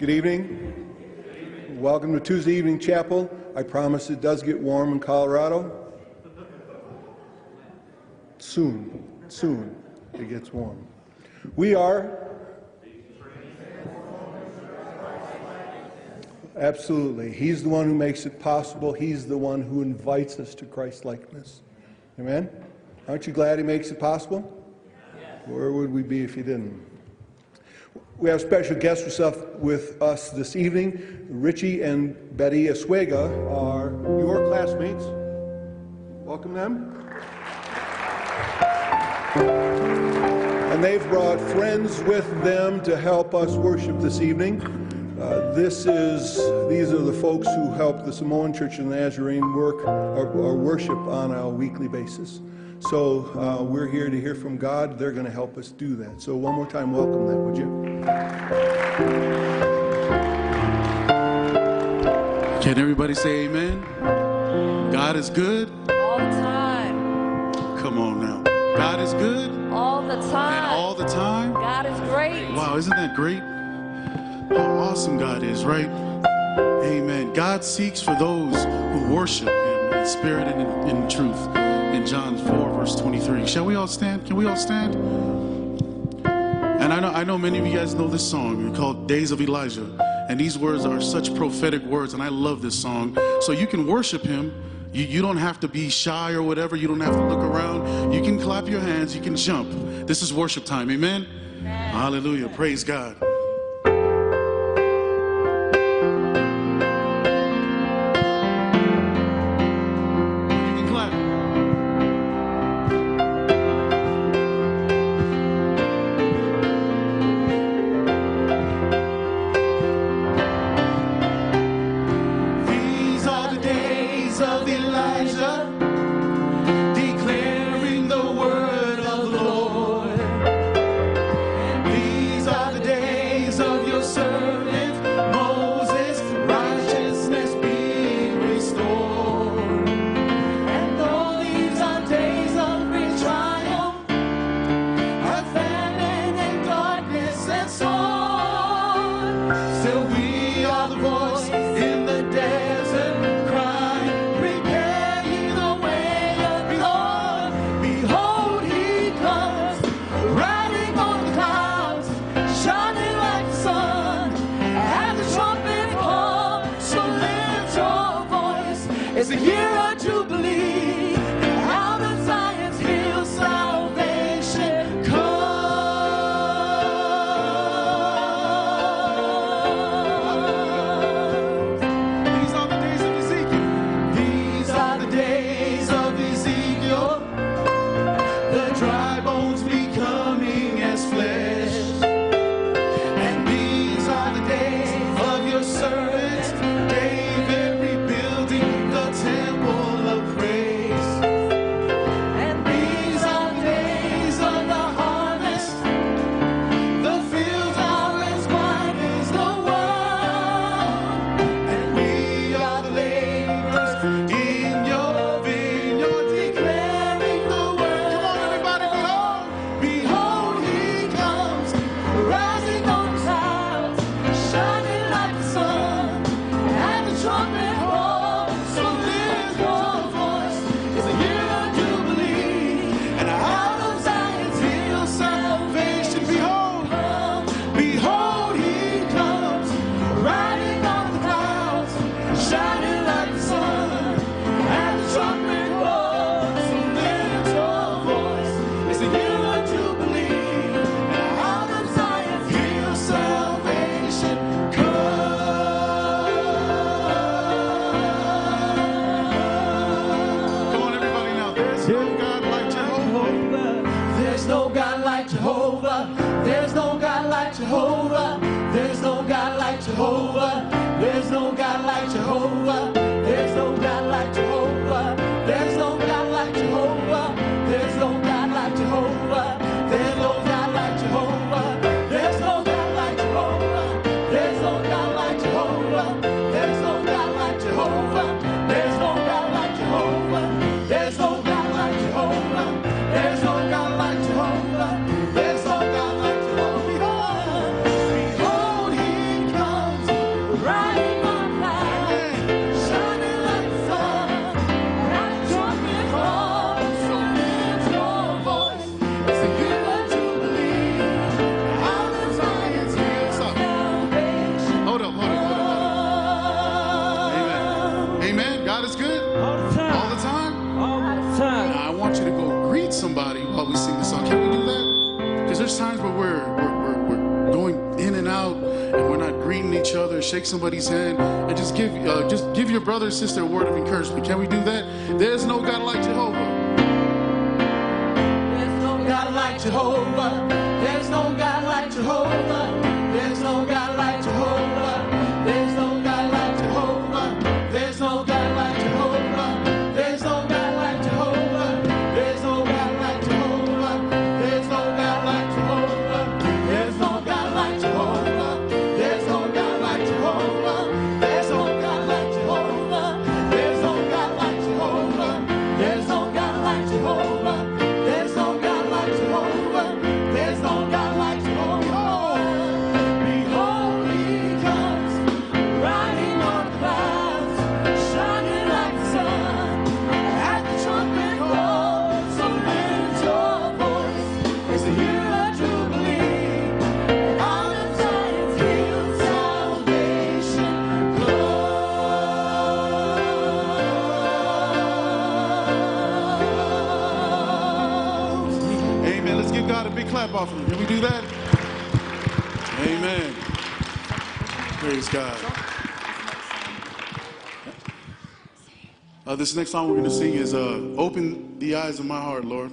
Good evening. Welcome to Tuesday Evening Chapel. I promise it does get warm in Colorado. Soon, soon it gets warm. We are. Absolutely. He's the one who makes it possible. He's the one who invites us to Christ likeness. Amen? Aren't you glad He makes it possible? Where would we be if He didn't? We have special guests with us this evening. Richie and Betty Asuega are your classmates. Welcome them. And they've brought friends with them to help us worship this evening. Uh, this is these are the folks who help the Samoan Church of the Nazarene work our worship on a weekly basis. So uh, we're here to hear from God. They're going to help us do that. So one more time, welcome them, would you? Can everybody say amen? God is good. All the time. Come on now. God is good. All the time. And all the time. God is great. Wow, isn't that great? How awesome God is, right? Amen. God seeks for those who worship Him in spirit and in, in truth. In John 4, verse 23. Shall we all stand? Can we all stand? And I know, I know many of you guys know this song called Days of Elijah. And these words are such prophetic words, and I love this song. So you can worship Him. You, you don't have to be shy or whatever. You don't have to look around. You can clap your hands. You can jump. This is worship time. Amen? Amen. Hallelujah. Praise God. Seu shake somebody's hand and just give uh, just give your brother or sister a word of encouragement. Can we do that? There's no God like Jehovah. There's no God like Jehovah. this next song we're going to sing is uh, Open the Eyes of My Heart, Lord.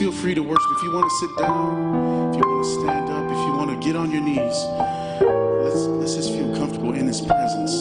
Feel free to worship. If you want to sit down, if you want to stand up, if you want to get on your knees, let's, let's just feel comfortable in His presence.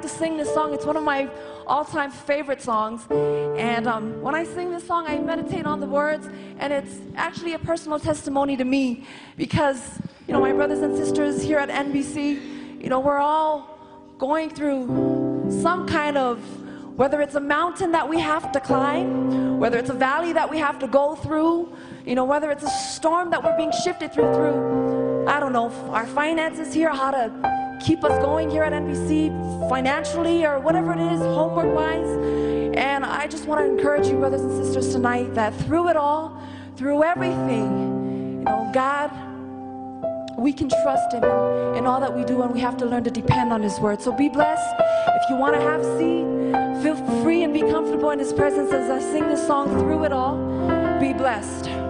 Like to sing this song. It's one of my all time favorite songs. And um, when I sing this song, I meditate on the words, and it's actually a personal testimony to me because, you know, my brothers and sisters here at NBC, you know, we're all going through some kind of whether it's a mountain that we have to climb, whether it's a valley that we have to go through, you know, whether it's a storm that we're being shifted through, through, I don't know, our finances here, how to keep us going here at NBC financially or whatever it is, homework wise. And I just want to encourage you, brothers and sisters, tonight that through it all, through everything, you know, God, we can trust Him in, all that we do, and we have to learn to depend on His word. So be blessed. If you want to have seat, feel free and be comfortable in His presence as I sing this song through it all. Be blessed.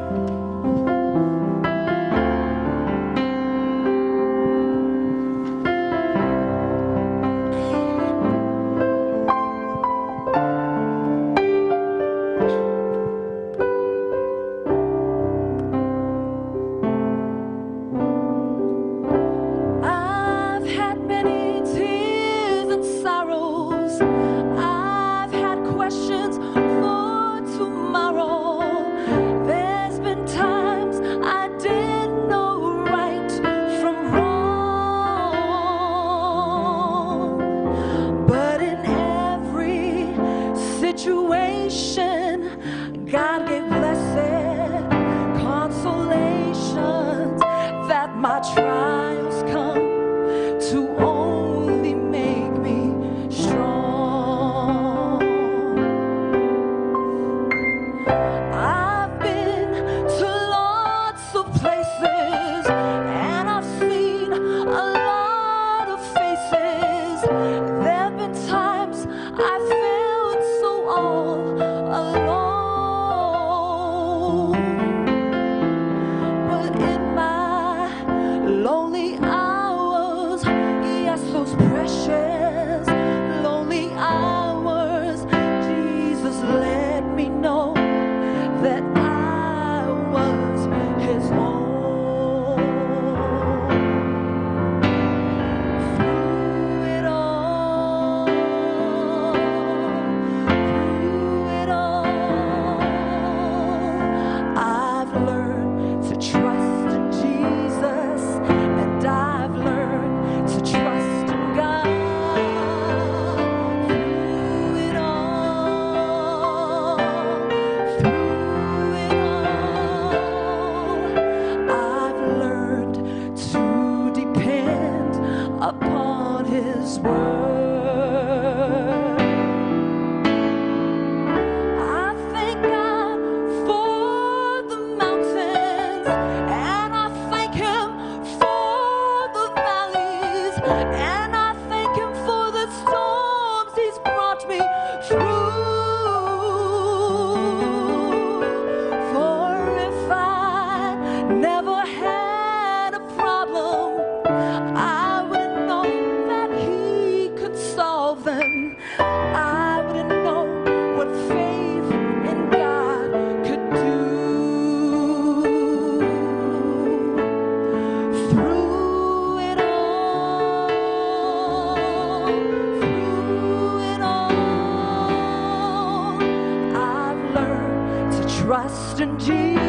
曾经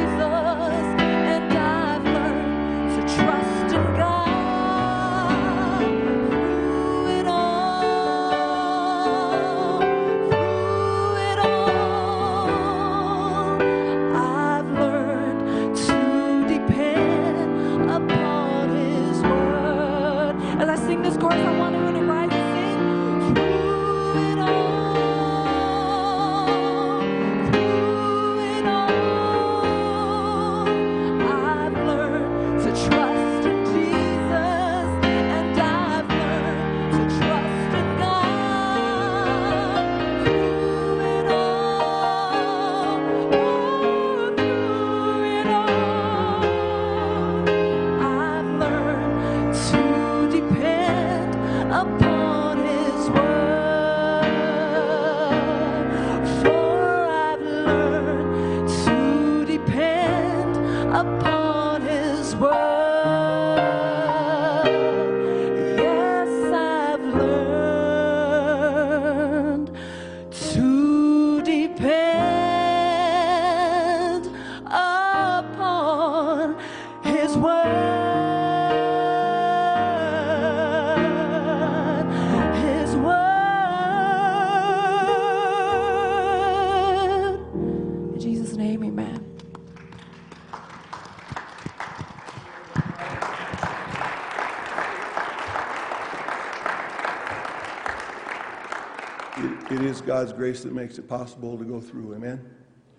God's grace that makes it possible to go through. Amen?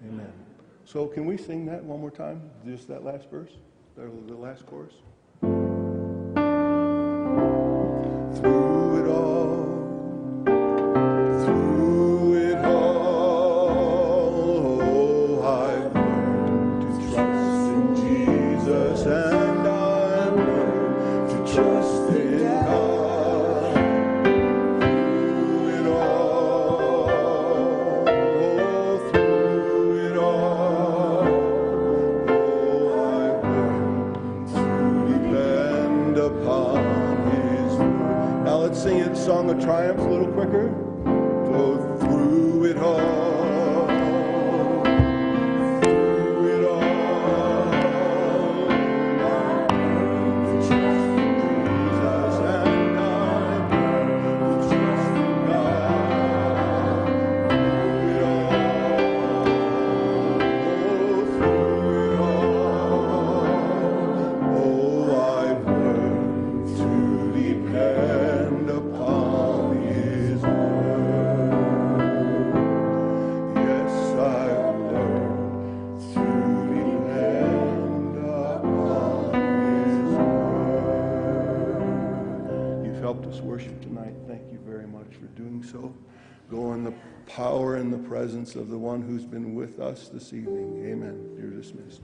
Amen. So, can we sing that one more time? Just that last verse? The last chorus? much for doing so. Go in the power and the presence of the one who's been with us this evening. Amen. You're dismissed.